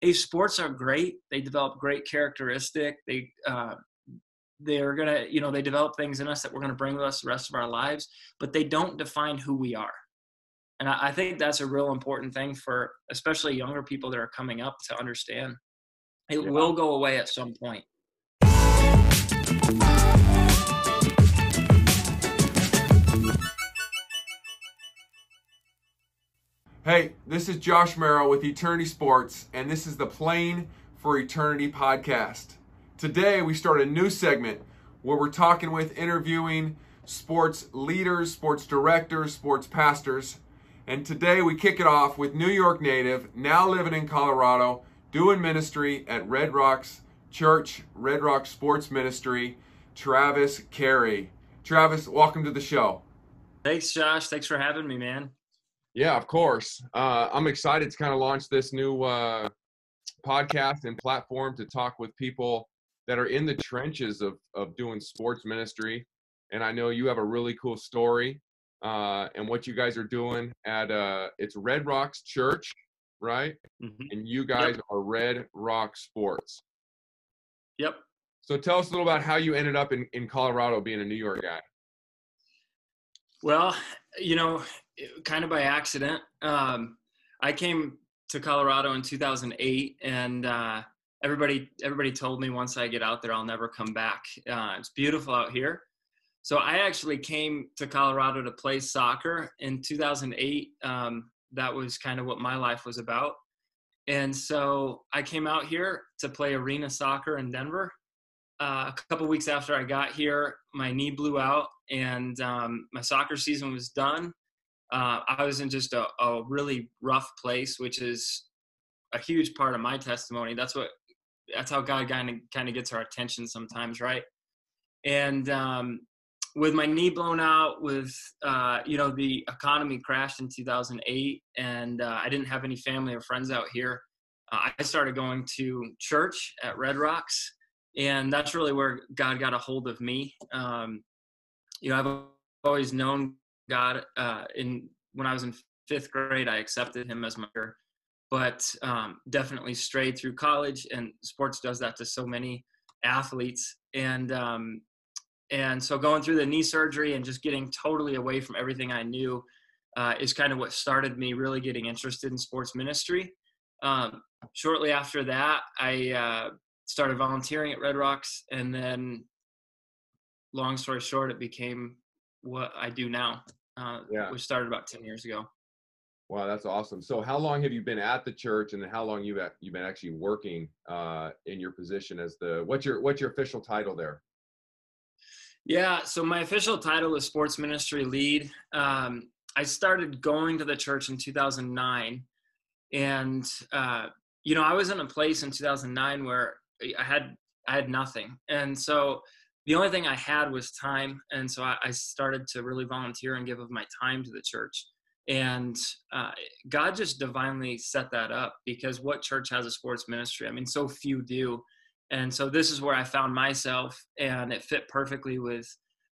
hey, sports are great. They develop great characteristic. They uh, they're gonna, you know, they develop things in us that we're gonna bring with us the rest of our lives, but they don't define who we are. And I, I think that's a real important thing for especially younger people that are coming up to understand. It yeah. will go away at some point. Hey, this is Josh Merrill with Eternity Sports, and this is the Playing for Eternity podcast. Today, we start a new segment where we're talking with, interviewing sports leaders, sports directors, sports pastors. And today, we kick it off with New York native, now living in Colorado, doing ministry at Red Rocks Church, Red Rock Sports Ministry, Travis Carey. Travis, welcome to the show. Thanks, Josh. Thanks for having me, man. Yeah, of course. Uh, I'm excited to kind of launch this new uh, podcast and platform to talk with people that are in the trenches of, of doing sports ministry. And I know you have a really cool story uh, and what you guys are doing at uh, it's Red Rocks Church, right? Mm-hmm. And you guys yep. are Red Rock Sports. Yep. So tell us a little about how you ended up in, in Colorado being a New York guy. Well, you know, kind of by accident. Um, I came to Colorado in 2008, and uh, everybody everybody told me once I get out there, I'll never come back. Uh, it's beautiful out here. So I actually came to Colorado to play soccer in 2008. Um, that was kind of what my life was about. And so I came out here to play arena soccer in Denver. Uh, a couple weeks after I got here, my knee blew out and um, my soccer season was done uh, I was in just a, a really rough place, which is a huge part of my testimony. That's what that's how God kind of kind of gets our attention sometimes, right? And um, with my knee blown out, with uh, you know the economy crashed in 2008, and uh, I didn't have any family or friends out here. Uh, I started going to church at Red Rocks, and that's really where God got a hold of me. Um, you know, I've always known God uh, in when I was in fifth grade. I accepted him as my but um, definitely strayed through college, and sports does that to so many athletes. And um, and so going through the knee surgery and just getting totally away from everything I knew uh, is kind of what started me really getting interested in sports ministry. Um, shortly after that, I uh, started volunteering at Red Rocks, and then, long story short, it became what I do now uh, yeah. which started about 10 years ago. Wow, that's awesome. So, how long have you been at the church, and then how long you've you've been actually working uh, in your position as the what's your what's your official title there? Yeah, so my official title is sports ministry lead. Um, I started going to the church in 2009, and uh, you know I was in a place in 2009 where I had I had nothing, and so the only thing I had was time, and so I, I started to really volunteer and give of my time to the church. And uh, God just divinely set that up because what church has a sports ministry? I mean, so few do. And so this is where I found myself, and it fit perfectly with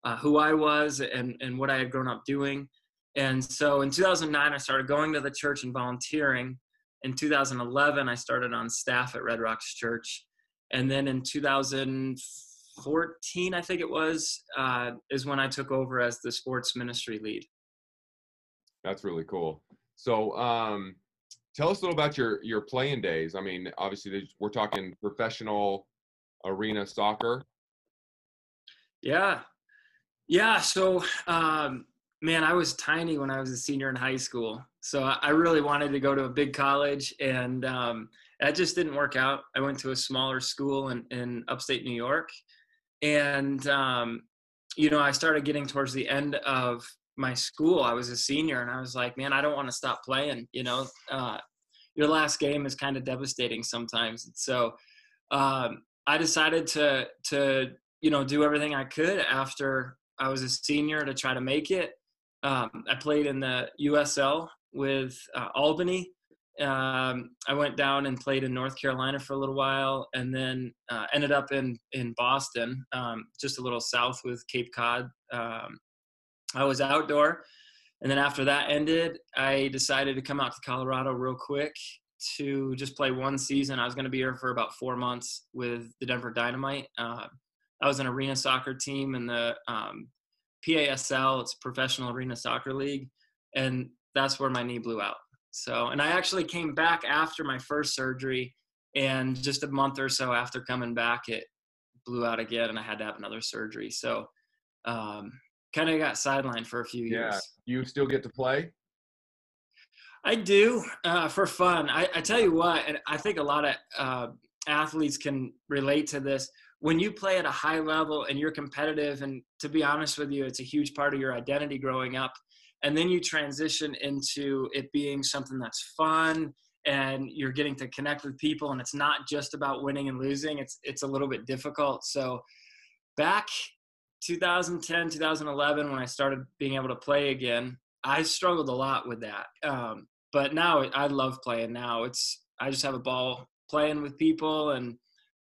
uh, who I was and, and what I had grown up doing. And so in 2009, I started going to the church and volunteering. In 2011, I started on staff at Red Rocks Church. And then in 2000, 14, I think it was, uh, is when I took over as the sports ministry lead. That's really cool. So, um, tell us a little about your your playing days. I mean, obviously, we're talking professional arena soccer. Yeah, yeah. So, um, man, I was tiny when I was a senior in high school, so I really wanted to go to a big college, and um, that just didn't work out. I went to a smaller school in, in upstate New York, and um, you know i started getting towards the end of my school i was a senior and i was like man i don't want to stop playing you know? Uh, your last game is kind of devastating sometimes so um, i decided to to you know do everything i could after i was a senior to try to make it. Um, i played in the usl with uh, albany um, I went down and played in North Carolina for a little while, and then uh, ended up in in Boston, um, just a little south with Cape Cod. Um, I was outdoor, and then after that ended, I decided to come out to Colorado real quick to just play one season. I was going to be here for about four months with the Denver Dynamite. Uh, I was an arena soccer team in the um, PASL. It's Professional Arena Soccer League, and that's where my knee blew out. So, and I actually came back after my first surgery, and just a month or so after coming back, it blew out again, and I had to have another surgery. So, um, kind of got sidelined for a few years. Yeah, you still get to play. I do uh, for fun. I, I, tell you what, and I think a lot of uh, athletes can relate to this. When you play at a high level and you're competitive, and to be honest with you, it's a huge part of your identity growing up. And then you transition into it being something that's fun and you're getting to connect with people and it's not just about winning and losing. It's it's a little bit difficult. So back 2010, 2011, when I started being able to play again, I struggled a lot with that. Um, but now I love playing. Now it's I just have a ball playing with people, and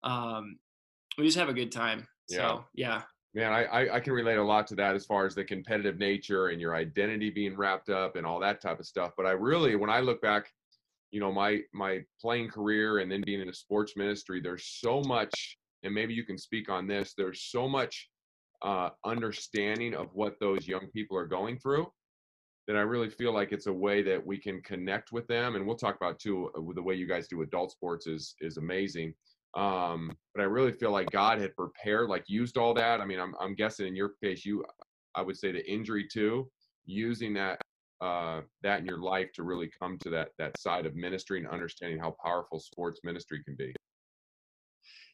um, we just have a good time. Yeah. So yeah. Man, I, I can relate a lot to that as far as the competitive nature and your identity being wrapped up and all that type of stuff. But I really, when I look back, you know, my my playing career and then being in a sports ministry, there's so much, and maybe you can speak on this. There's so much uh, understanding of what those young people are going through that I really feel like it's a way that we can connect with them. And we'll talk about too uh, the way you guys do adult sports is is amazing. Um, but I really feel like God had prepared, like used all that. I mean, I'm I'm guessing in your case, you, I would say the injury too, using that uh, that in your life to really come to that that side of ministry and understanding how powerful sports ministry can be.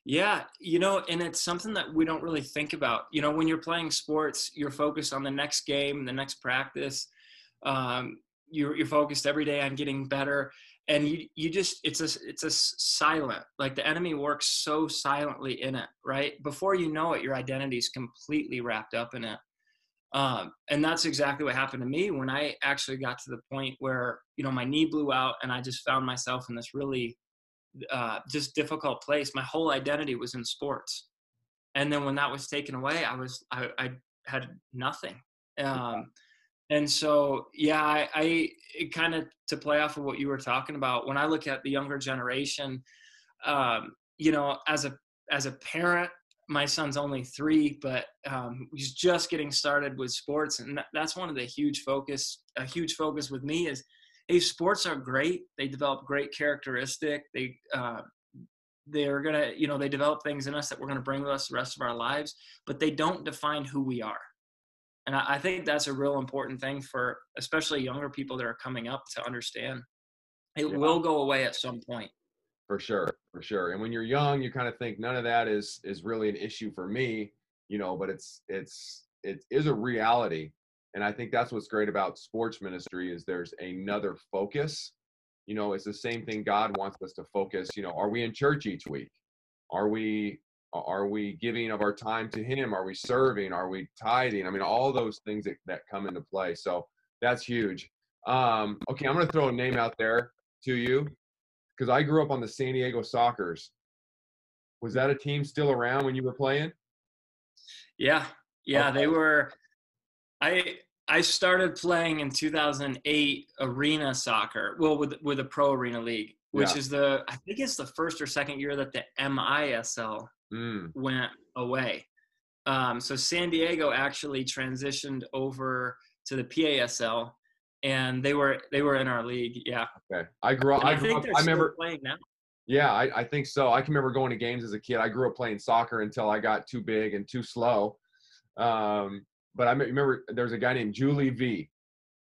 Yeah, you know, and it's something that we don't really think about. You know, when you're playing sports, you're focused on the next game, the next practice, um, you're, you're focused every day on getting better and you you just it's a it's a silent like the enemy works so silently in it right? Before you know it your identity is completely wrapped up in it. Um, and that's exactly what happened to me when i actually got to the point where you know my knee blew out and i just found myself in this really uh, just difficult place. My whole identity was in sports. And then when that was taken away i was i, I had nothing. Um, and so yeah i, I kind of to play off of what you were talking about when i look at the younger generation um, you know as a as a parent my son's only three but um, he's just getting started with sports and that's one of the huge focus a huge focus with me is hey sports are great. They develop great characteristic. They uh, they're gonna you know they develop things in us that we're gonna bring with us the rest of our lives but they don't define who we are and I, I think that's a real important thing for especially younger people that are coming up to understand. It yeah. will go away at some point. For sure, for sure. And when you're young, you kind of think none of that is is really an issue for me, you know. But it's it's it is a reality, and I think that's what's great about sports ministry is there's another focus. You know, it's the same thing God wants us to focus. You know, are we in church each week? Are we are we giving of our time to him? Are we serving? Are we tithing? I mean all those things that, that come into play. So that's huge. Um, okay i'm going to throw a name out there to you because i grew up on the san diego sockers. Was that a team still around when you were playing? Yeah yeah okay. they were i i started playing in 2008 arena soccer well with with the pro arena league which yeah. is the i think it's the first or second year that the misl mm. went away. Um, so San Diego actually transitioned over to the PASL, and they were they were in our league. Yeah. Okay. I grew up. I, I, grew up, I remember playing now. Yeah, I, I think so. I can remember going to games as a kid. I grew up playing soccer until I got too big and too slow. Um, but I remember there was a guy named Julie V.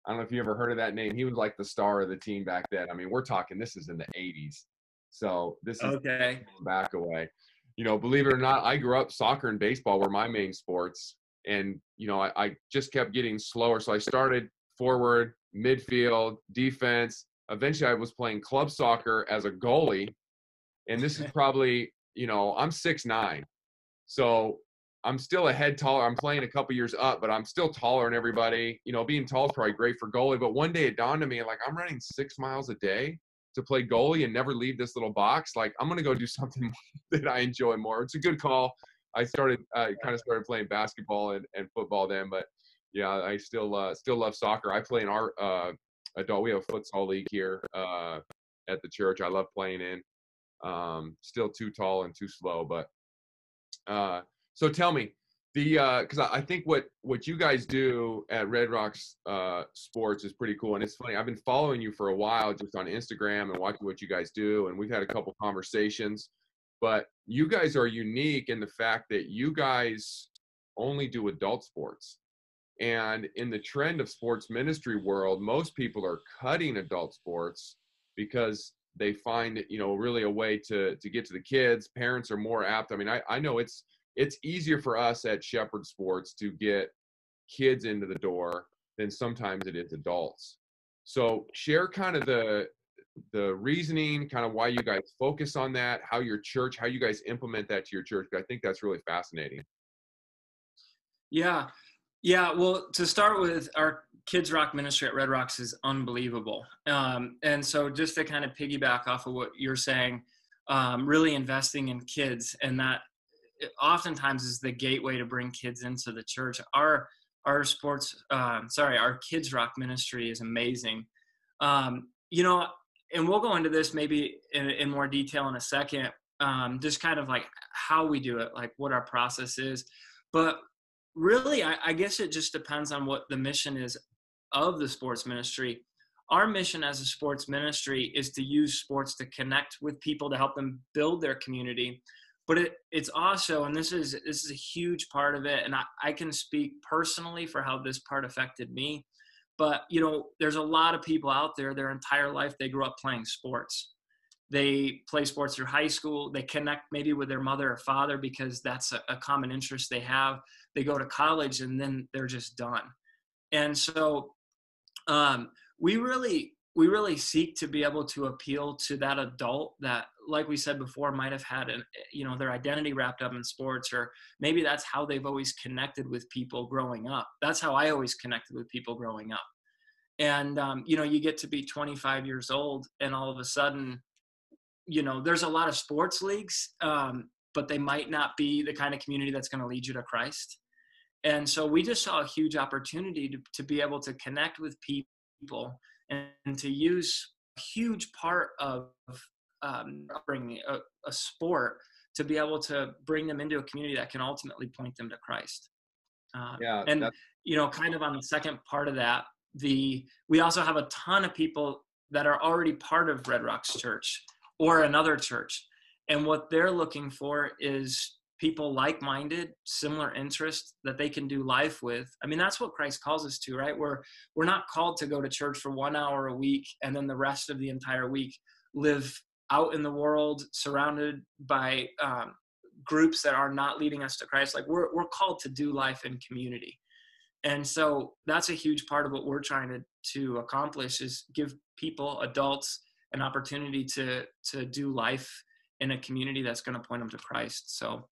I don't know if you ever heard of that name. He was like the star of the team back then. I mean, we're talking this is in the 80s. So this is okay. back away you know, believe it or not, I grew up soccer and baseball were my main sports. And, you know, I, I just kept getting slower. So I started forward, midfield, defense. Eventually I was playing club soccer as a goalie. And this is probably, you know, I'm six nine. So I'm still a head taller. I'm playing a couple years up, but I'm still taller than everybody. You know, being tall is probably great for goalie. But one day it dawned on me, like I'm running six miles a day to play goalie and never leave this little box. Like I'm gonna go do something that I enjoy more. It's a good call. I started uh, kind of started playing basketball and, and football then, but yeah, I still uh, still love soccer. I play in our uh, adult. We have a futsal league here, uh, at the church. I love playing in. Um, still too tall and too slow, but uh, so tell me the because uh, I think what what you guys do at Red Rocks uh, Sports is pretty cool, and it's funny. I've been following you for a while just on Instagram and watching what you guys do, and we've had a couple conversations. But you guys are unique in the fact that you guys only do adult sports. And in the trend of sports ministry world, most people are cutting adult sports because they find you know really a way to to get to the kids. Parents are more apt. I mean, I, I know it's it's easier for us at Shepherd Sports to get kids into the door than sometimes it is adults. So share kind of the the reasoning, kind of why you guys focus on that, how your church, how you guys implement that to your church. I think that's really fascinating. Yeah. Yeah. Well, to start with, our Kids Rock ministry at Red Rocks is unbelievable. Um, and so, just to kind of piggyback off of what you're saying, um, really investing in kids, and that oftentimes is the gateway to bring kids into the church. Our our sports, um, sorry, our Kids Rock ministry is amazing. Um, you know, and we'll go into this maybe in, in more detail in a second. Um, just kind of like how we do it, like what our process is. But really, I, I guess it just depends on what the mission is of the sports ministry. Our mission as a sports ministry is to use sports to connect with people to help them build their community. But it, it's also, and this is this is a huge part of it, and I, I can speak personally for how this part affected me but you know there's a lot of people out there their entire life they grew up playing sports. They play sports through high school they connect maybe with their mother or father because that's a, a common interest they have. They go to college and then they're just done. And so um, we really we really seek to be able to appeal to that adult that like we said before might have had an you know their identity wrapped up in sports or maybe that's how they've always connected with people growing up. That's how i always connected with people growing up. And um, you know you get to be 25 years old and all of a sudden you know there's a lot of sports leagues um, but they might not be the kind of community that's going to lead you to christ. And so we just saw a huge opportunity to, to be able to connect with people and, and to use a huge part of um, bringing a, a sport to be able to bring them into a community that can ultimately point them to christ. Uh, yeah, and you know kind of on the second part of that the we also have a ton of people that are already part of red rocks church or another church. And what they're looking for is people like-minded similar interests that they can do life with. I mean that's what christ calls us to right? We're we're not called to go to church for one hour a week and then the rest of the entire week live out in the world surrounded by um, groups that are not leading us to christ like we're, we're called to do life in community. And so that's a huge part of what we're trying to, to accomplish is give people adults an opportunity to to do life in a community that's going to point them to christ. So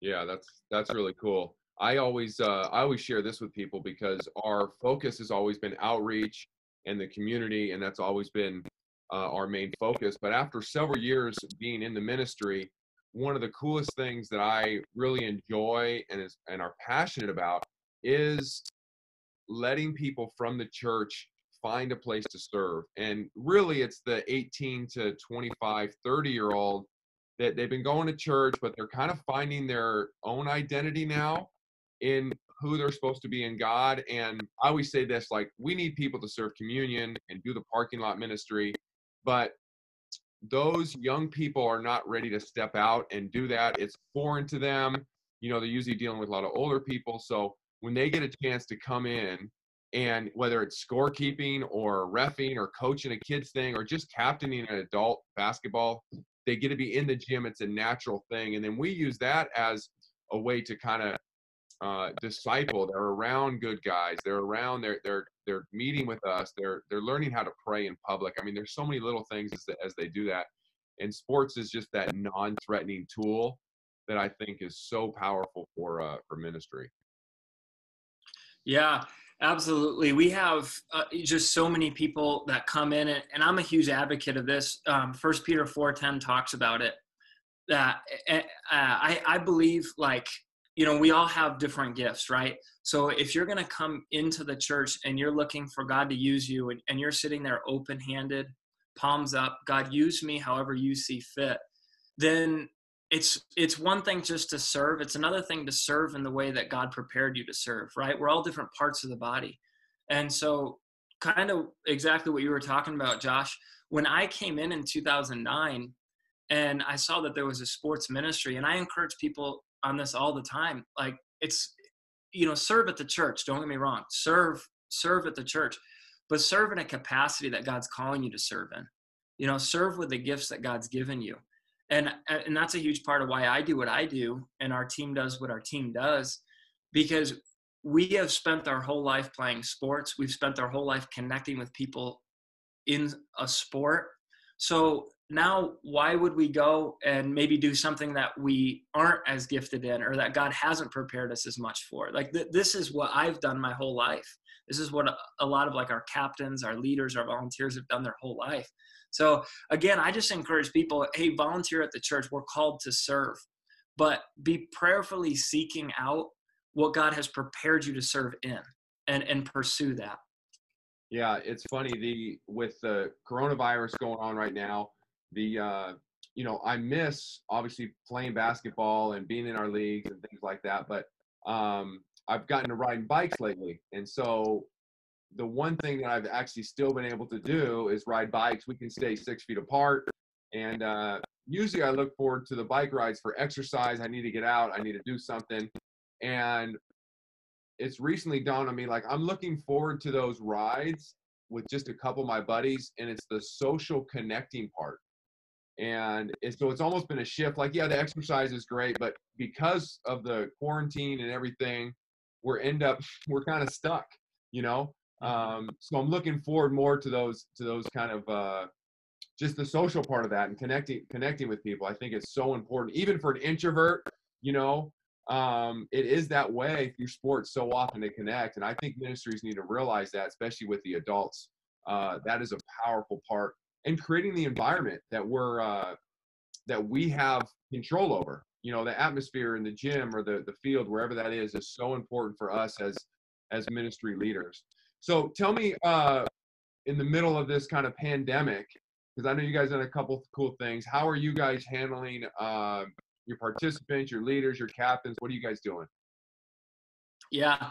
yeah that's that's really cool. I always uh, i always share this with people because our focus has always been outreach and the community and that's always been uh, our main focus but after several years being in the ministry one of the coolest things that i really enjoy and is and are passionate about is letting people from the church find a place to serve. And really, it's the 18 to 25, 30 year old that they've been going to church, but they're kind of finding their own identity now in who they're supposed to be in God. And I always say this like, we need people to serve communion and do the parking lot ministry, but those young people are not ready to step out and do that. It's foreign to them. You know, they're usually dealing with a lot of older people. So when they get a chance to come in and whether it's scorekeeping or refing or coaching a kids thing or just captaining an adult basketball, they get to be in the gym. It's a natural thing. And then we use that as a way to kind of uh, disciple. They're around good guys. They're around. They're they're they're meeting with us. They're they're learning how to pray in public. I mean, there's so many little things as, as they do that. And sports is just that non-threatening tool that I think is so powerful for uh, for ministry. Yeah, absolutely. We have uh, just so many people that come in, and, and I'm a huge advocate of this. Um, First Peter four ten talks about it. That uh, I I believe like you know we all have different gifts, right? So if you're going to come into the church and you're looking for God to use you, and, and you're sitting there open handed, palms up, God use me however you see fit, then it's it's one thing just to serve it's another thing to serve in the way that god prepared you to serve right we're all different parts of the body and so kind of exactly what you were talking about josh when i came in in 2009 and i saw that there was a sports ministry and i encourage people on this all the time like it's you know serve at the church don't get me wrong serve serve at the church but serve in a capacity that god's calling you to serve in. You know serve with the gifts that god's given you. And uh, and that's a huge part of why I do what I do and our team does what our team does because we have spent our whole life playing sports. We've spent our whole life connecting with people in a sport. So now why would we go and maybe do something that we aren't as gifted in or that god hasn't prepared us as much for like th- this is what i've done my whole life this is what a, a lot of like our captains our leaders our volunteers have done their whole life so again, I just encourage people, hey, volunteer at the church. We're called to serve, but be prayerfully seeking out what God has prepared you to serve in and, and pursue that. Yeah, it's funny the with the coronavirus going on right now, the uh you know, I miss obviously playing basketball and being in our leagues and things like that, but um I've gotten to riding bikes lately. And so the one thing that I've actually still been able to do is ride bikes. We can stay six feet apart. And uh, usually I look forward to the bike rides for exercise. I need to get out, I need to do something. And it's recently dawned on me like I'm looking forward to those rides with just a couple of my buddies, and it's the social connecting part. And so it's almost been a shift. Like, yeah, the exercise is great, but because of the quarantine and everything, we're end up we're kind of stuck, you know. Um, so I'm looking forward more to those to those kind of uh, just the social part of that and connecting connecting with people. I think it's so important, even for an introvert. You know, um, it is that way through sports so often to connect, and I think ministries need to realize that, especially with the adults. Uh, that is a powerful part, and creating the environment that we're uh, that we have control over. You know, the atmosphere in the gym or the the field, wherever that is, is so important for us as as ministry leaders. So tell me, uh, in the middle of this kind of pandemic, because I know you guys done a couple cool things. How are you guys handling uh, your participants, your leaders, your captains? What are you guys doing? Yeah,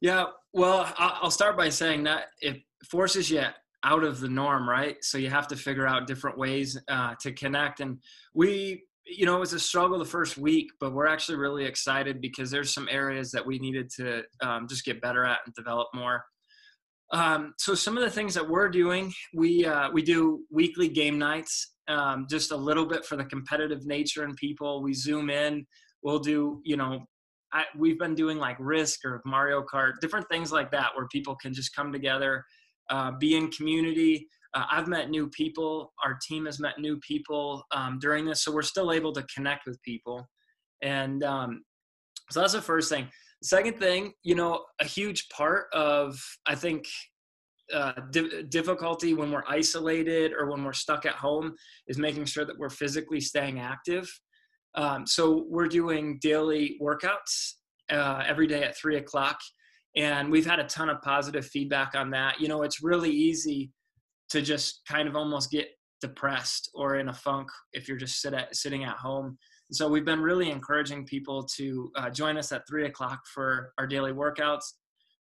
yeah. Well, I'll start by saying that it forces you out of the norm, right? So you have to figure out different ways uh, to connect. And we, you know, it was a struggle the first week, but we're actually really excited because there's some areas that we needed to um, just get better at and develop more. Um, so some of the things that we're doing, we uh, we do weekly game nights, um, just a little bit for the competitive nature and people. We zoom in. We'll do, you know, I, we've been doing like Risk or Mario Kart, different things like that, where people can just come together, uh, be in community. Uh, I've met new people. Our team has met new people um, during this, so we're still able to connect with people. And um, so that's the first thing. Second thing, you know, a huge part of I think uh, di- difficulty when we're isolated or when we're stuck at home is making sure that we're physically staying active. Um, so we're doing daily workouts uh, every day at three o'clock, and we've had a ton of positive feedback on that. You know, it's really easy to just kind of almost get depressed or in a funk if you're just sit at, sitting at home so we've been really encouraging people to uh, join us at three o'clock for our daily workouts.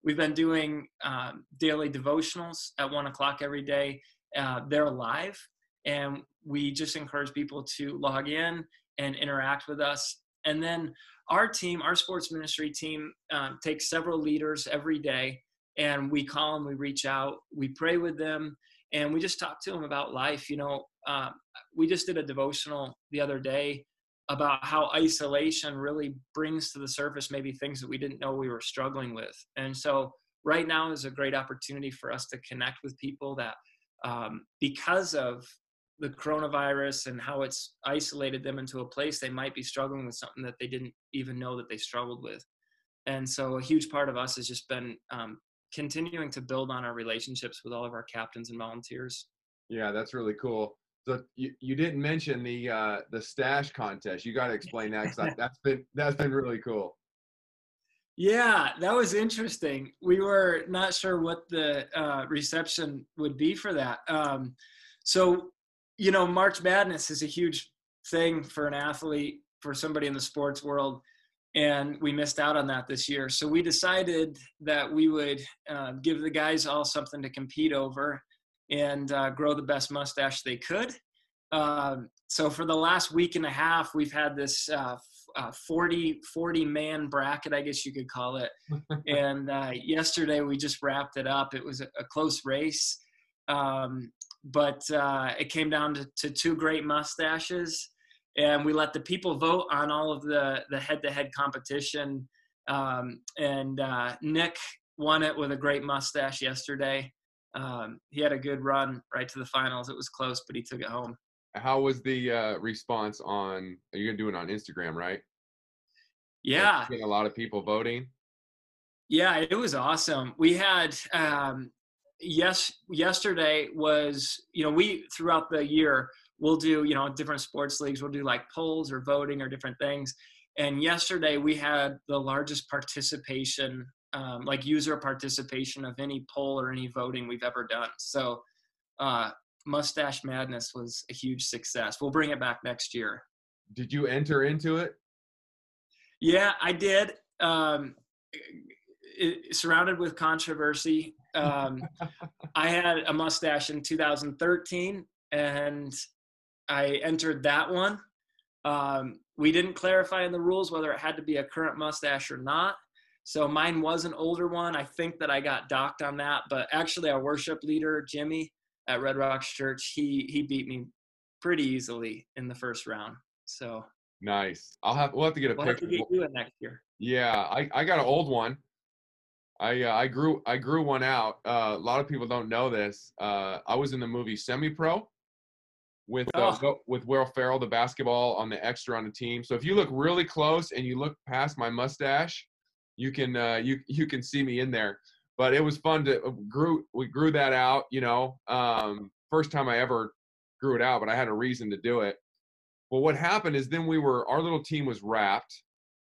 We've been doing um, daily devotionals at one o'clock every day. Uh, they're live, and we just encourage people to log in and interact with us. And then our team, our sports ministry team, um, takes several leaders every day, and we call them, we reach out, we pray with them, and we just talk to them about life. You know, uh, we just did a devotional the other day about how isolation really brings to the surface maybe things that we didn't know we were struggling with. And so, right now is a great opportunity for us to connect with people that, um, because of the coronavirus and how it's isolated them into a place, they might be struggling with something that they didn't even know that they struggled with. And so, a huge part of us has just been um, continuing to build on our relationships with all of our captains and volunteers. Yeah, that's really cool. So you, you didn't mention the uh, the stash contest. You got to explain that because that's been that's been really cool. Yeah, that was interesting. We were not sure what the uh, reception would be for that. Um, So, you know, March Madness is a huge thing for an athlete, for somebody in the sports world, and we missed out on that this year. So we decided that we would uh, give the guys all something to compete over and uh, grow the best mustache they could. Um, so for the last week and a half, we've had this uh, uh, 40 40 man bracket, I guess you could call it. and uh, yesterday we just wrapped it up. It was a, a close race, um, but uh, it came down to, to, two great mustaches, and we let the people vote on all of the the head to head competition. Um, and uh, Nick won it with a great mustache yesterday. Um, he had a good run right to the finals. It was close, but he took it home. How was the uh, response on? Are you gonna do it on Instagram, right? Yeah, like, a lot of people voting. Yeah, it was awesome. We had um, yes, yesterday was you know we throughout the year we'll do you know different sports leagues we'll do like polls or voting or different things. And yesterday we had the largest participation, um, like user participation of any poll or any voting we've ever done. So uh, Mustache Madness was a huge success. We'll bring it back next year. Did you enter into it? Yeah, I did. Um, it, surrounded with controversy. Um, I had a mustache in 2013, and I entered that one. Um, we didn't clarify in the rules whether it had to be a current mustache or not. So mine was an older one. I think that I got docked on that, but actually, our worship leader Jimmy at Red Rocks Church, he he beat me pretty easily in the first round. So nice. I'll have we'll have to get a we'll picture. Have to get you in next year. Yeah, I I got an old one. I uh, I grew I grew one out. Uh, a lot of people don't know this. Uh, I was in the movie Semi Pro with uh, oh. with Will Ferrell, the basketball on the extra on the team. So if you look really close and you look past my mustache, you can uh, you you can see me in there but it was fun to uh, grew we grew that out you know um, first time i ever grew it out but i had a reason to do it well what happened is then we were our little team was wrapped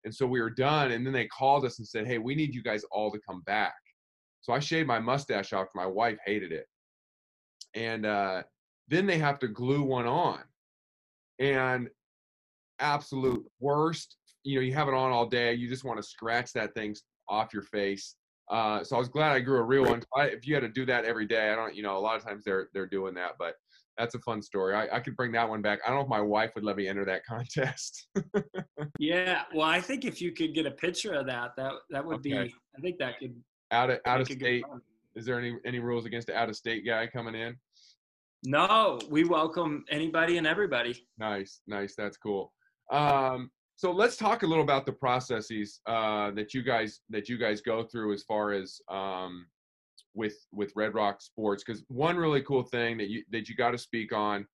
and so we were done and then they called us and said hey we need you guys all to come back. So i shaved my mustache off my wife hated it. And uh, then they have to glue one on. And absolute worst you know you have it on all day you just want to scratch that thing off your face. Uh, so I was glad I grew a real one. I, if you had to do that every day, I don't, you know, a lot of times they're they're doing that, but that's a fun story. I, I could bring that one back. I don't know if my wife would let me enter that contest. yeah, well, I think if you could get a picture of that, that that would okay. be. I think that could out of out of state. Is there any any rules against the out of state guy coming in? No, we welcome anybody and everybody. Nice, nice. That's cool. Um, so let's talk a little about the processes uh, that you guys that you guys go through as far as um, with with Red Rock Sports. Because one really cool thing that you that you got to speak on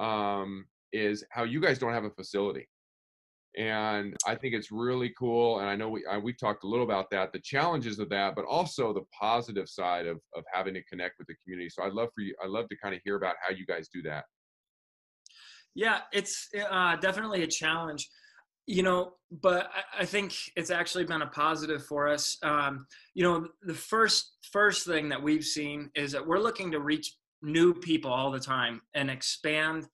um, is how you guys don't have a facility, and I think it's really cool. And I know we I, we've talked a little about that, the challenges of that, but also the positive side of of having to connect with the community. So I'd love for you, I'd love to kind of hear about how you guys do that. Yeah, it's uh, definitely a challenge you know but I, think it's actually been a positive for us. Um, you know the first first thing that we've seen is that we're looking to reach new people all the time and expand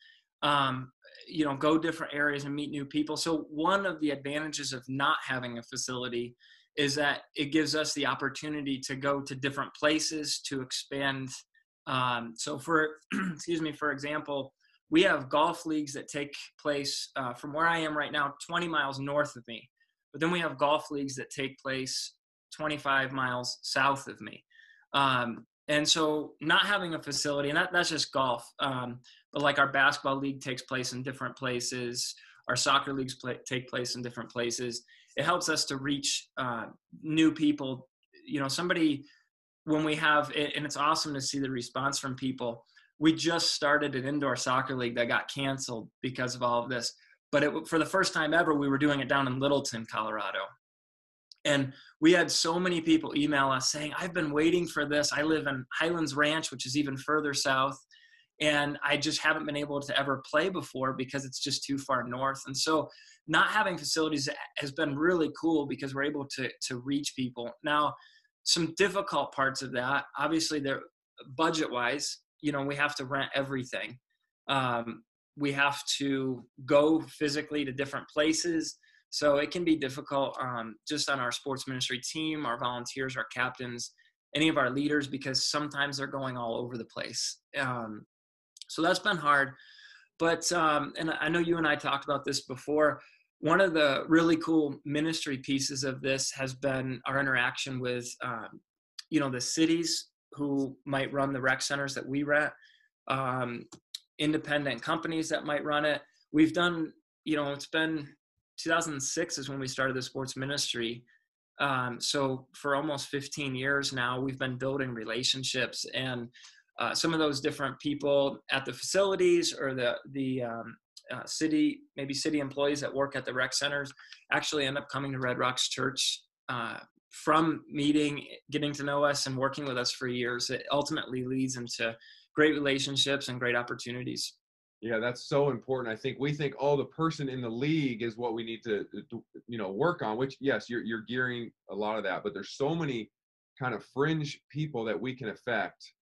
um, you know go different areas and meet new people. So one of the advantages of not having a facility is that it gives us the opportunity to go to different places to expand. Um, so for excuse me for example we have golf leagues that take place uh, from where I am right now, 20 miles north of me. But then we have golf leagues that take place 25 miles south of me. Um, and so, not having a facility, and that, that's just golf, um, but like our basketball league takes place in different places, our soccer leagues play, take place in different places. It helps us to reach uh, new people. You know, somebody, when we have, and it's awesome to see the response from people we just started an indoor soccer league that got canceled because of all of this. But it, for the first time ever, we were doing it down in Littleton, Colorado. And we had so many people email us saying, I've been waiting for this. I live in Highlands Ranch, which is even further south. And I just haven't been able to ever play before because it's just too far north. And so, not having facilities has been really cool because we're able to, to reach people. Now, some difficult parts of that, obviously, they're budget wise you know we have to rent everything. Um, we have to go physically to different places. So it can be difficult um, just on our sports ministry team our volunteers our captains any of our leaders because sometimes they're going all over the place. Um, so that's been hard. But um, and i know you and i talked about this before. One of the really cool ministry pieces of this has been our interaction with um, you know the cities who might run the rec centers that we rent um, independent companies that might run it. We've done you know it's been 2006 is when we started the sports ministry. Um, so for almost 15 years now we've been building relationships and uh, some of those different people at the facilities or the the um, uh, city, maybe city employees that work at the rec centers actually end up coming to Red Rocks Church uh, from meeting, getting to know us, and working with us for years. It ultimately leads into great relationships and great opportunities. Yeah, that's so important. I think we think, oh, the person in the league is what we need to, to, you know, work on. Which, yes, you're you're gearing a lot of that, but there's so many kind of fringe people that we can affect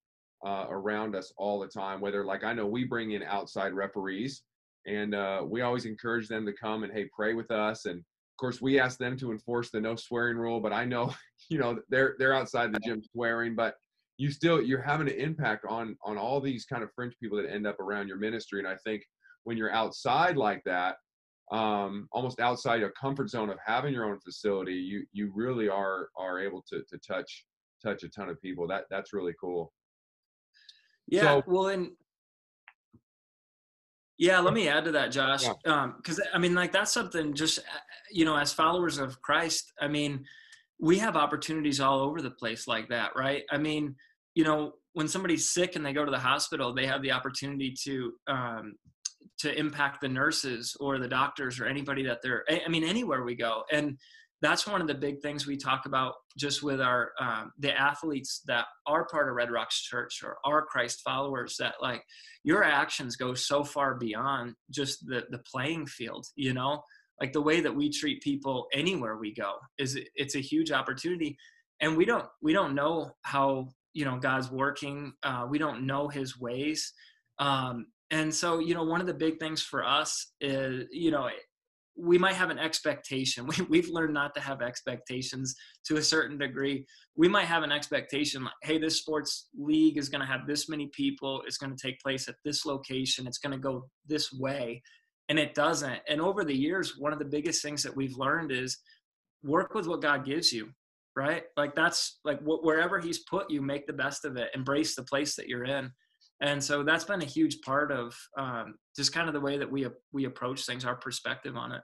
uh, around us all the time. Whether, like, I know we bring in outside referees and uh, we always encourage them to come and hey pray with us and of course we ask them to enforce the no swearing rule but i know you know they're they're outside the gym swearing but you still you're having an impact on on all these kind of fringe people that end up around your ministry. And i think when you're outside like that um, almost outside your comfort zone of having your own facility you you really are are able to to touch touch a ton of people. That that's really cool. Yeah so, well and yeah, let me add to that, Josh. Because yeah. um, I mean, like that's something. Just you know, as followers of Christ, I mean, we have opportunities all over the place like that, right? I mean, you know, when somebody's sick and they go to the hospital, they have the opportunity to um, to impact the nurses or the doctors or anybody that they're. I mean, anywhere we go, and that's one of the big things we talk about just with our um, the athletes that are part of red rocks church or are christ followers that like your actions go so far beyond just the the playing field you know? Like the way that we treat people anywhere we go is it's a huge opportunity. And we don't we don't know how you know god's working uh, we don't know his ways. Um, and so you know one of the big things for us is you know we might have an expectation. We, we've learned not to have expectations to a certain degree. We might have an expectation like, hey, this sports league is going to have this many people. It's going to take place at this location. It's going to go this way. And it doesn't. And over the years, one of the biggest things that we've learned is work with what God gives you, right? Like that's like wherever He's put you, make the best of it, embrace the place that you're in and so that's been a huge part of um, just kind of the way that we we approach things our perspective on it.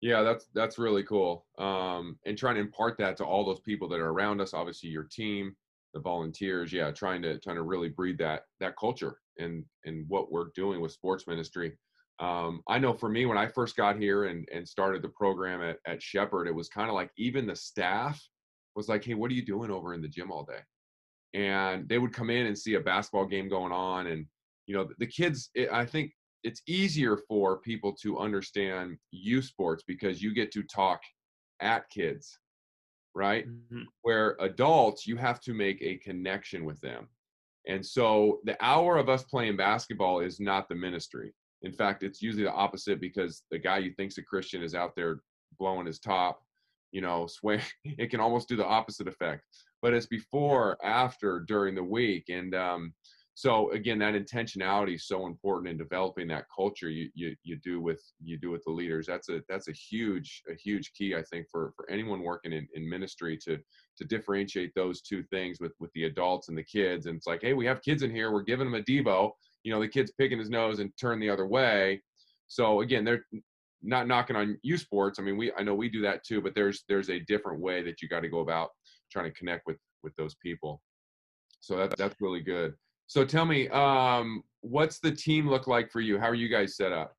Yeah that's that's really cool um, and trying to impart that to all those people that are around us obviously your team the volunteers yeah trying to trying to really breed that that culture and and what we're doing with sports ministry. Um, i know for me when i first got here and and started the program at, at shepherd it was kind of like even the staff was like hey what are you doing over in the gym all day and they would come in and see a basketball game going on and you know the kids it, i think it's easier for people to understand youth sports because you get to talk at kids right? Mm-hmm. where adults you have to make a connection with them and so the hour of us playing basketball is not the ministry. In fact it's usually the opposite because the guy you think's a christian is out there blowing his top you know swear it can almost do the opposite effect but it's before, after, during the week. And um, so again, that intentionality is so important in developing that culture you, you you do with you do with the leaders. That's a that's a huge a huge key I think for for anyone working in, in ministry to to differentiate those two things with with the adults and the kids. And it's like, hey, we have kids in here. We're giving them a Devo. You know, the kid's picking his nose and turn the other way. So again, they're not knocking on you sports. I mean, we I know we do that too, but there's there's a different way that you got to go about trying to connect with with those people. So that that's really good. So tell me, um, what's the team look like for you? How are you guys set up?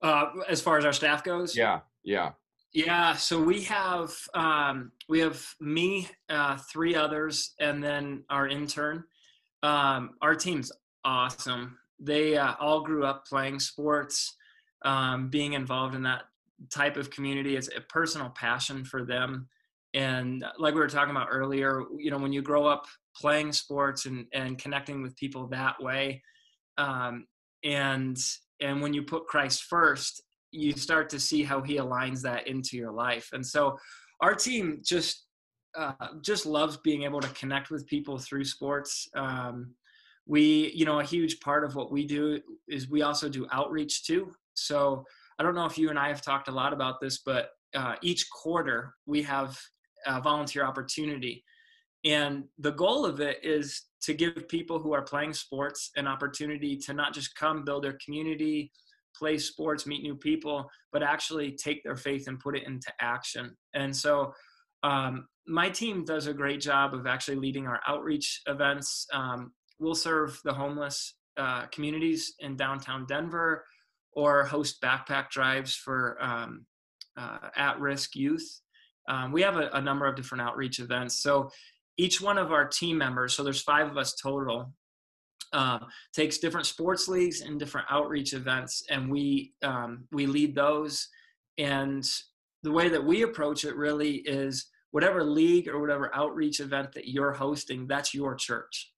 Uh, as far as our staff goes, yeah, yeah, yeah. So we have um, we have me, uh, three others, and then our intern. Um, our team's awesome. They uh, all grew up playing sports, um, being involved in that type of community. It's a personal passion for them and like we were talking about earlier you know when you grow up playing sports and and connecting with people that way um, and and when you put christ first you start to see how he aligns that into your life. And so our team just uh, just loves being able to connect with people through sports. Um, we you know a huge part of what we do is we also do outreach too. So i don't know if you and i have talked a lot about this but uh, each quarter we have a volunteer opportunity. And the goal of it is to give people who are playing sports an opportunity to not just come build their community play sports meet new people but actually take their faith and put it into action. And so um, my team does a great job of actually leading our outreach events. Um, we'll serve the homeless uh, communities in downtown denver or host backpack drives for um, uh, at-risk youth um, we have a, a, number of different outreach events. So each one of our team members so there's five of us total um, takes different sports leagues and different outreach events and we um, we lead those. And the way that we approach it really is whatever league or whatever outreach event that you're hosting that's your church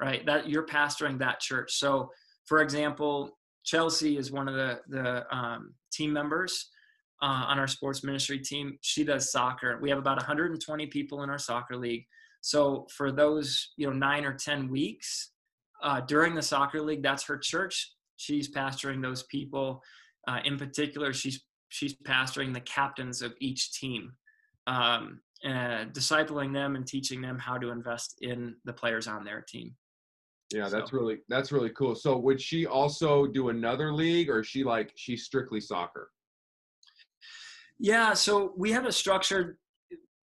right? That you're pastoring that church. So for example chelsea is one of the the um, team members uh, on our sports ministry team. She does soccer. We have about 120 people in our soccer league. So for those, you know, nine or 10 weeks uh, during the soccer league, that's her church. She's pastoring those people. Uh, in particular, she's she's pastoring the captains of each team, um, discipling them and teaching them how to invest in the players on their team. Yeah, that's so. really that's really cool. So would she also do another league, or is she like she's strictly soccer? Yeah, so we have it structured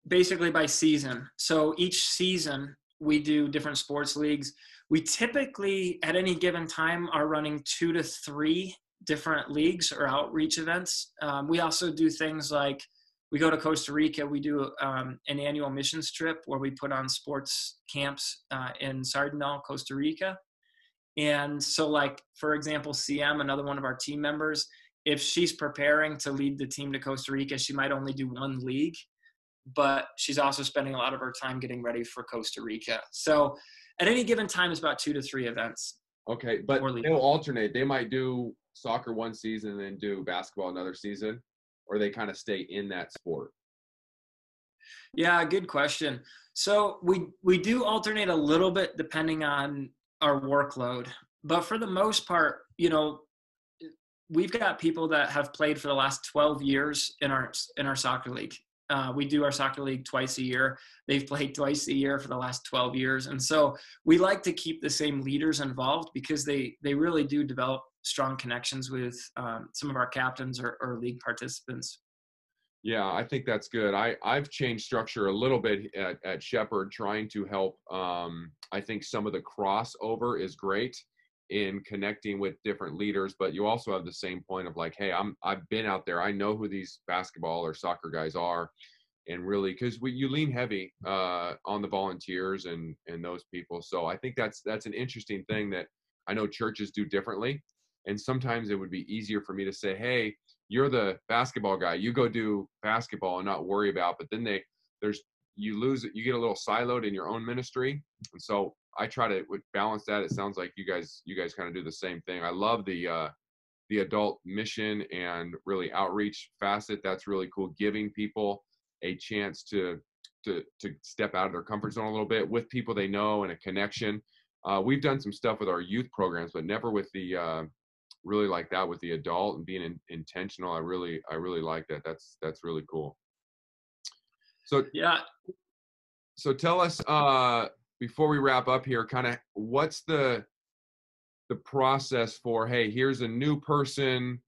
basically by season. So each season we do different sports leagues. We typically, at any given time, are running two to three different leagues or outreach events. Um, we also do things like we go to Costa Rica. We do um, an annual missions trip where we put on sports camps uh, in Sardinal, Costa Rica. And so, like for example, CM, another one of our team members, if she's preparing to lead the team to Costa Rica, she might only do one league, but she's also spending a lot of her time getting ready for Costa Rica. So at any given time, it's about two to three events. Okay, but they'll alternate. They might do soccer one season and then do basketball another season, or they kind of stay in that sport. Yeah, good question. So we we do alternate a little bit depending on our workload, but for the most part, you know, we've got people that have played for the last 12 years in our in our soccer league. Uh, we do our soccer league twice a year. They've played twice a year for the last 12 years, and so we like to keep the same leaders involved because they they really do develop strong connections with um, some of our captains or, or league participants. Yeah, I think that's good. I I've changed structure a little bit at, at Shepherd, trying to help. Um, I think some of the crossover is great in connecting with different leaders but you also have the same point of like hey i'm i've been out there. I know who these basketball or soccer guys are and really because you lean heavy uh, on the volunteers and and those people so i think that's that's an interesting thing that i know churches do differently and sometimes it would be easier for me to say hey you're the basketball guy. You go do basketball and not worry about but then they there's you lose it you get a little siloed in your own ministry and so I try to balance that. It sounds like you guys you guys kind of do the same thing. I love the uh, the adult mission and really outreach facet. That's really cool. Giving people a chance to to to step out of their comfort zone a little bit with people they know and a connection. Uh, we've done some stuff with our youth programs, but never with the uh, really like that with the adult and being in, intentional. I really I really like that. That's that's really cool. So yeah. So tell us uh, before we wrap up here, kind of what's the the process for hey, here's a new person,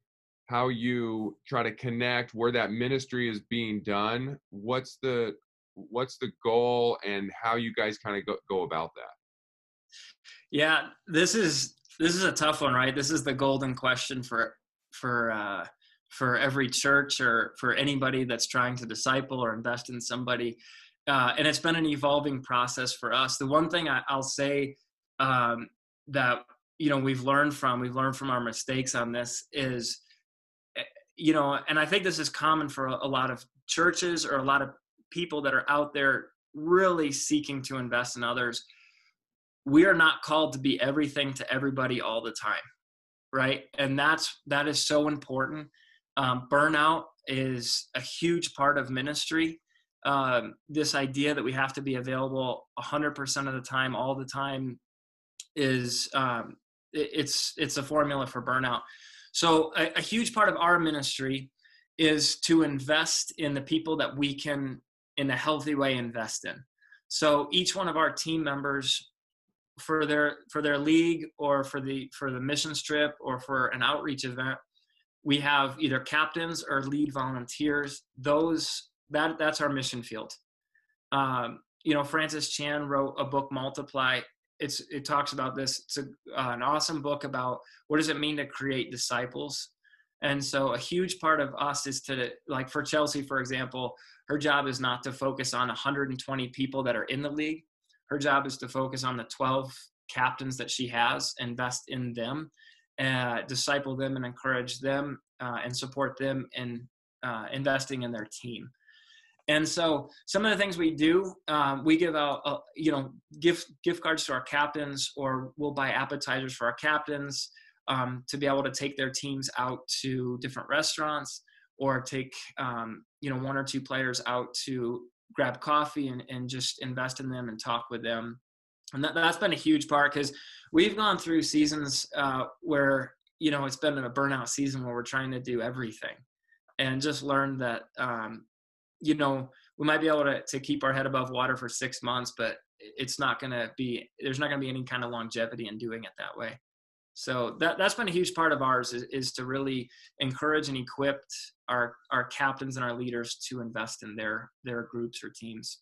how you try to connect, where that ministry is being done. What's the what's the goal and how you guys kind of go, go about that? Yeah, this is this is a tough one, right? This is the golden question for for uh, for every church or for anybody that's trying to disciple or invest in somebody. Uh, and it's been an evolving process for us. The one thing I, will say um, that you know we've learned from we've learned from our mistakes on this is eh, you know and i think this is common for a, a lot of churches or a lot of people that are out there really seeking to invest in others. We are not called to be everything to everybody all the time right? And that's that is so important um, burnout is a huge part of ministry. Um, this idea that we have to be available 100% of the time all the time is um, it, it's it's a formula for burnout. So a, a huge part of our ministry is to invest in the people that we can in a healthy way invest in. So each one of our team members for their for their league or for the for the mission trip or for an outreach event we have either captains or lead volunteers. Those that that's our mission field. Um, you know francis chan wrote a book multiply. It's it talks about this. It's a, uh, an awesome book about what does it mean to create disciples. And so a huge part of us is to like for chelsea for example her job is not to focus on 120 people that are in the league. Her job is to focus on the 12 captains that she has, invest in them, uh, disciple them, and encourage them uh, and support them in uh, investing in their team. And so, some of the things we do, um, we give out, uh, you know, gift gift cards to our captains, or we'll buy appetizers for our captains um, to be able to take their teams out to different restaurants, or take, um, you know, one or two players out to grab coffee and, and just invest in them and talk with them. And that, that's been a huge part because we've gone through seasons uh, where, you know, it's been a burnout season where we're trying to do everything and just learned that, um, you know, we might be able to, to keep our head above water for six months, but it's not going to be, there's not going to be any kind of longevity in doing it that way. So that, that's been a huge part of ours is, is to really encourage and equip our our captains and our leaders to invest in their their groups or teams.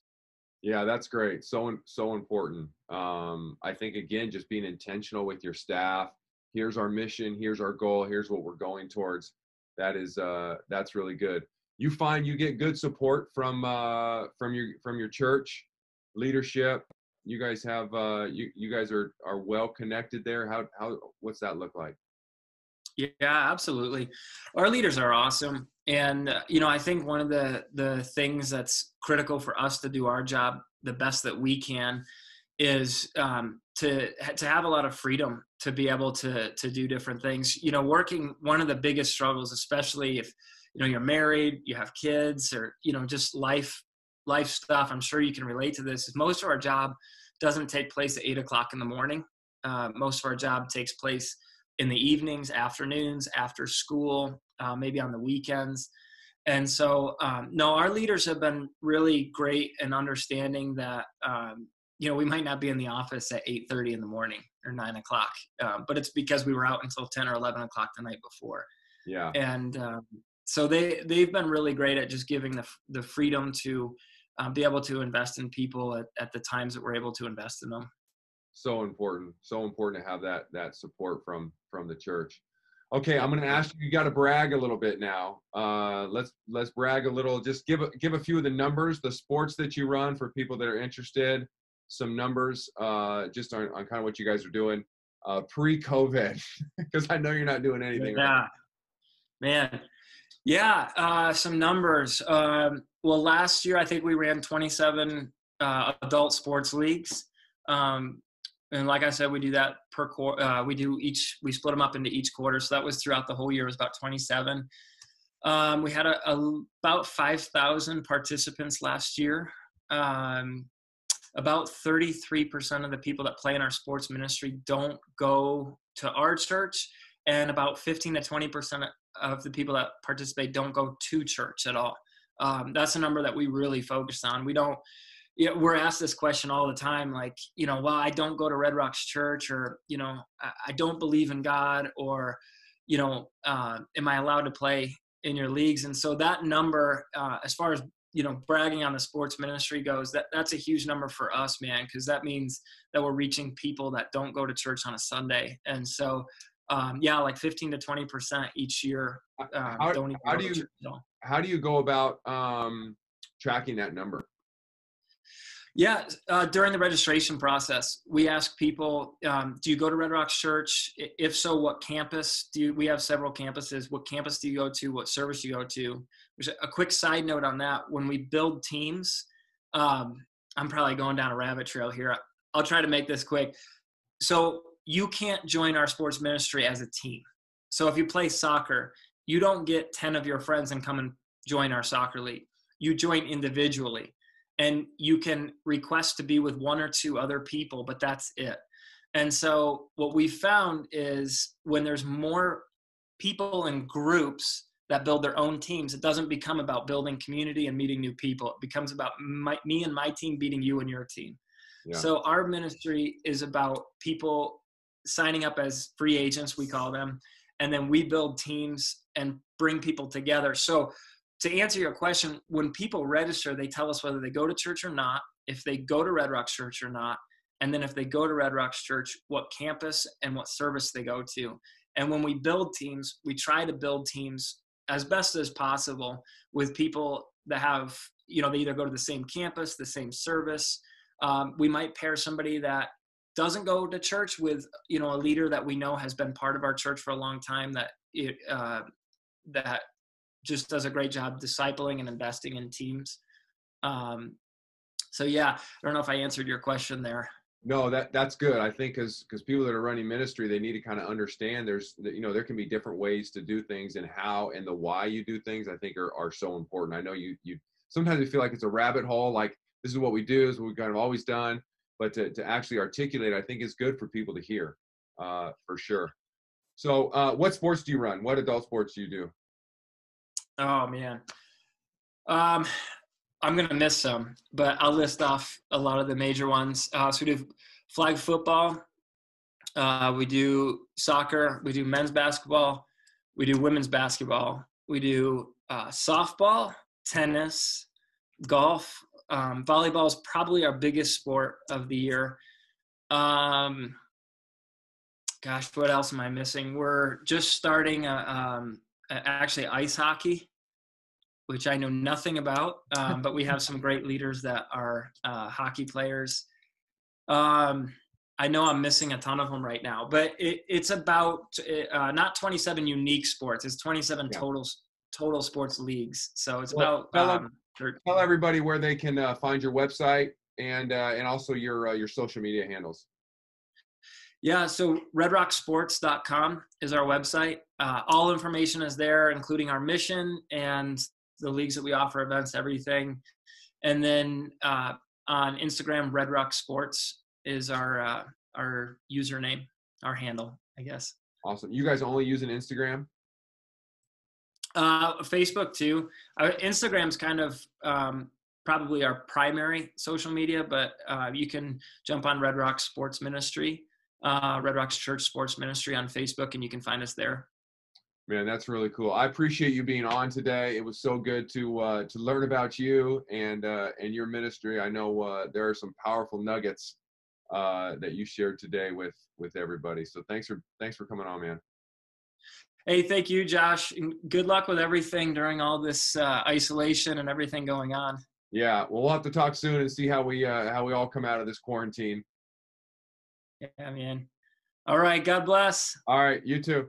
Yeah, that's great. So so important. Um, I think again, just being intentional with your staff. Here's our mission. Here's our goal. Here's what we're going towards. That is uh, that's really good. You find you get good support from uh, from your from your church leadership. You guys have uh, you you guys are are well connected there. How how what's that look like? Yeah, absolutely. Our leaders are awesome, and uh, you know, I think one of the the things that's critical for us to do our job the best that we can is um, to to have a lot of freedom to be able to to do different things. You know, working one of the biggest struggles, especially if you know you're married, you have kids, or you know just life life stuff. I'm sure you can relate to this. Is most of our job doesn't take place at eight o'clock in the morning. Uh, most of our job takes place in the evenings, afternoons, after school, uh, maybe on the weekends. And so, um, no, our leaders have been really great in understanding that, um, you know, we might not be in the office at 8.30 in the morning or 9 o'clock, uh, but it's because we were out until 10 or 11 o'clock the night before. Yeah. And um, so they, they've been really great at just giving the, the freedom to um, be able to invest in people at, at the times that we're able to invest in them so important so important to have that that support from from the church. Okay i'm going to ask you you got to brag a little bit now. Uh, let's let's brag a little. Just give a, give a few of the numbers the sports that you run for people that are interested. Some numbers uh, just on, on kind of what you guys are doing. Uh, pre-covid because i know you're not doing anything yeah. Right man. Yeah uh, some numbers. Um, well last year i think we ran 27 uh, adult sports leagues. Um, and like I said, we do that per quarter. Uh, we do each, we split them up into each quarter. So that was throughout the whole year. It was about 27. Um, we had a, a, about 5,000 participants last year. Um, about 33% of the people that play in our sports ministry don't go to our church, and about 15 to 20% of the people that participate don't go to church at all. Um, that's a number that we really focus on. We don't you know, we're asked this question all the time, like, you know, well, I don't go to Red Rocks Church, or you know, I, I don't believe in God, or you know, uh, am I allowed to play in your leagues? And so that number, uh, as far as you know, bragging on the sports ministry goes, that that's a huge number for us, man, because that means that we're reaching people that don't go to church on a Sunday, and so. Um, yeah, like 15 to 20 percent each year. Uh, how, how do you how do you go about um, tracking that number? Yeah, uh, during the registration process, we ask people, um, do you go to Red Rocks Church? If so, what campus do you, we have several campuses. What campus do you go to? What service do you go to? There's a quick side note on that. When we build teams, um, I'm probably going down a rabbit trail here. I'll try to make this quick. So you can't join our sports ministry as a team. So if you play soccer, you don't get 10 of your friends and come and join our soccer league. You join individually and you can request to be with one or two other people, but that's it. And so what we found is when there's more people in groups that build their own teams, it doesn't become about building community and meeting new people. It becomes about my, me and my team beating you and your team. Yeah. So our ministry is about people signing up as free agents, we call them, and then we build teams and bring people together. So to answer your question, when people register, they tell us whether they go to church or not, if they go to Red Rocks Church or not, and then if they go to Red Rocks Church, what campus and what service they go to. And when we build teams, we try to build teams as best as possible with people that have, you know, they either go to the same campus, the same service. Um, we might pair somebody that doesn't go to church with, you know, a leader that we know has been part of our church for a long time that it, uh, that just does a great job discipling and investing in teams. Um, so yeah, I don't know if I answered your question there. No, that that's good. I think because because people that are running ministry, they need to kind of understand there's you know there can be different ways to do things and how and the why you do things. I think are are so important. I know you you sometimes you feel like it's a rabbit hole, like this is what we do, is what we've kind of always done. But to to actually articulate, I think is good for people to hear, uh, for sure. So, uh, what sports do you run? What adult sports do you do? Oh man, um, I'm gonna miss some, but I'll list off a lot of the major ones. Uh, so we do flag football, uh, we do soccer, we do men's basketball, we do women's basketball, we do uh, softball, tennis, golf. Um, volleyball is probably our biggest sport of the year. Um, gosh, what else am I missing? We're just starting a, um, actually ice hockey which I know nothing about, um, but we have some great leaders that are uh, hockey players. Um, I know I'm missing a ton of them right now, but it, it's about uh, not 27 unique sports; it's 27 yeah. total total sports leagues. So it's well, about. Um, tell everybody where they can uh, find your website and uh, and also your uh, your social media handles. Yeah, so redrocksports.com is our website. Uh, all information is there, including our mission and the leagues that we offer, events, everything. And then uh, on Instagram, Red Rock Sports is our uh, our username, our handle, I guess. Awesome. You guys only using Instagram? Uh, Facebook too. Uh, Instagram's kind of um, probably our primary social media, but uh, you can jump on Red Rock Sports Ministry, uh, Red Rocks Church Sports Ministry on Facebook, and you can find us there. Man, that's really cool. I appreciate you being on today. It was so good to uh, to learn about you and uh, and your ministry. I know uh, there are some powerful nuggets uh, that you shared today with with everybody. So thanks for thanks for coming on, man. Hey, thank you, Josh. good luck with everything during all this uh, isolation and everything going on. Yeah, well, we'll have to talk soon and see how we uh, how we all come out of this quarantine. Yeah, man. All right. God bless. All right. You too.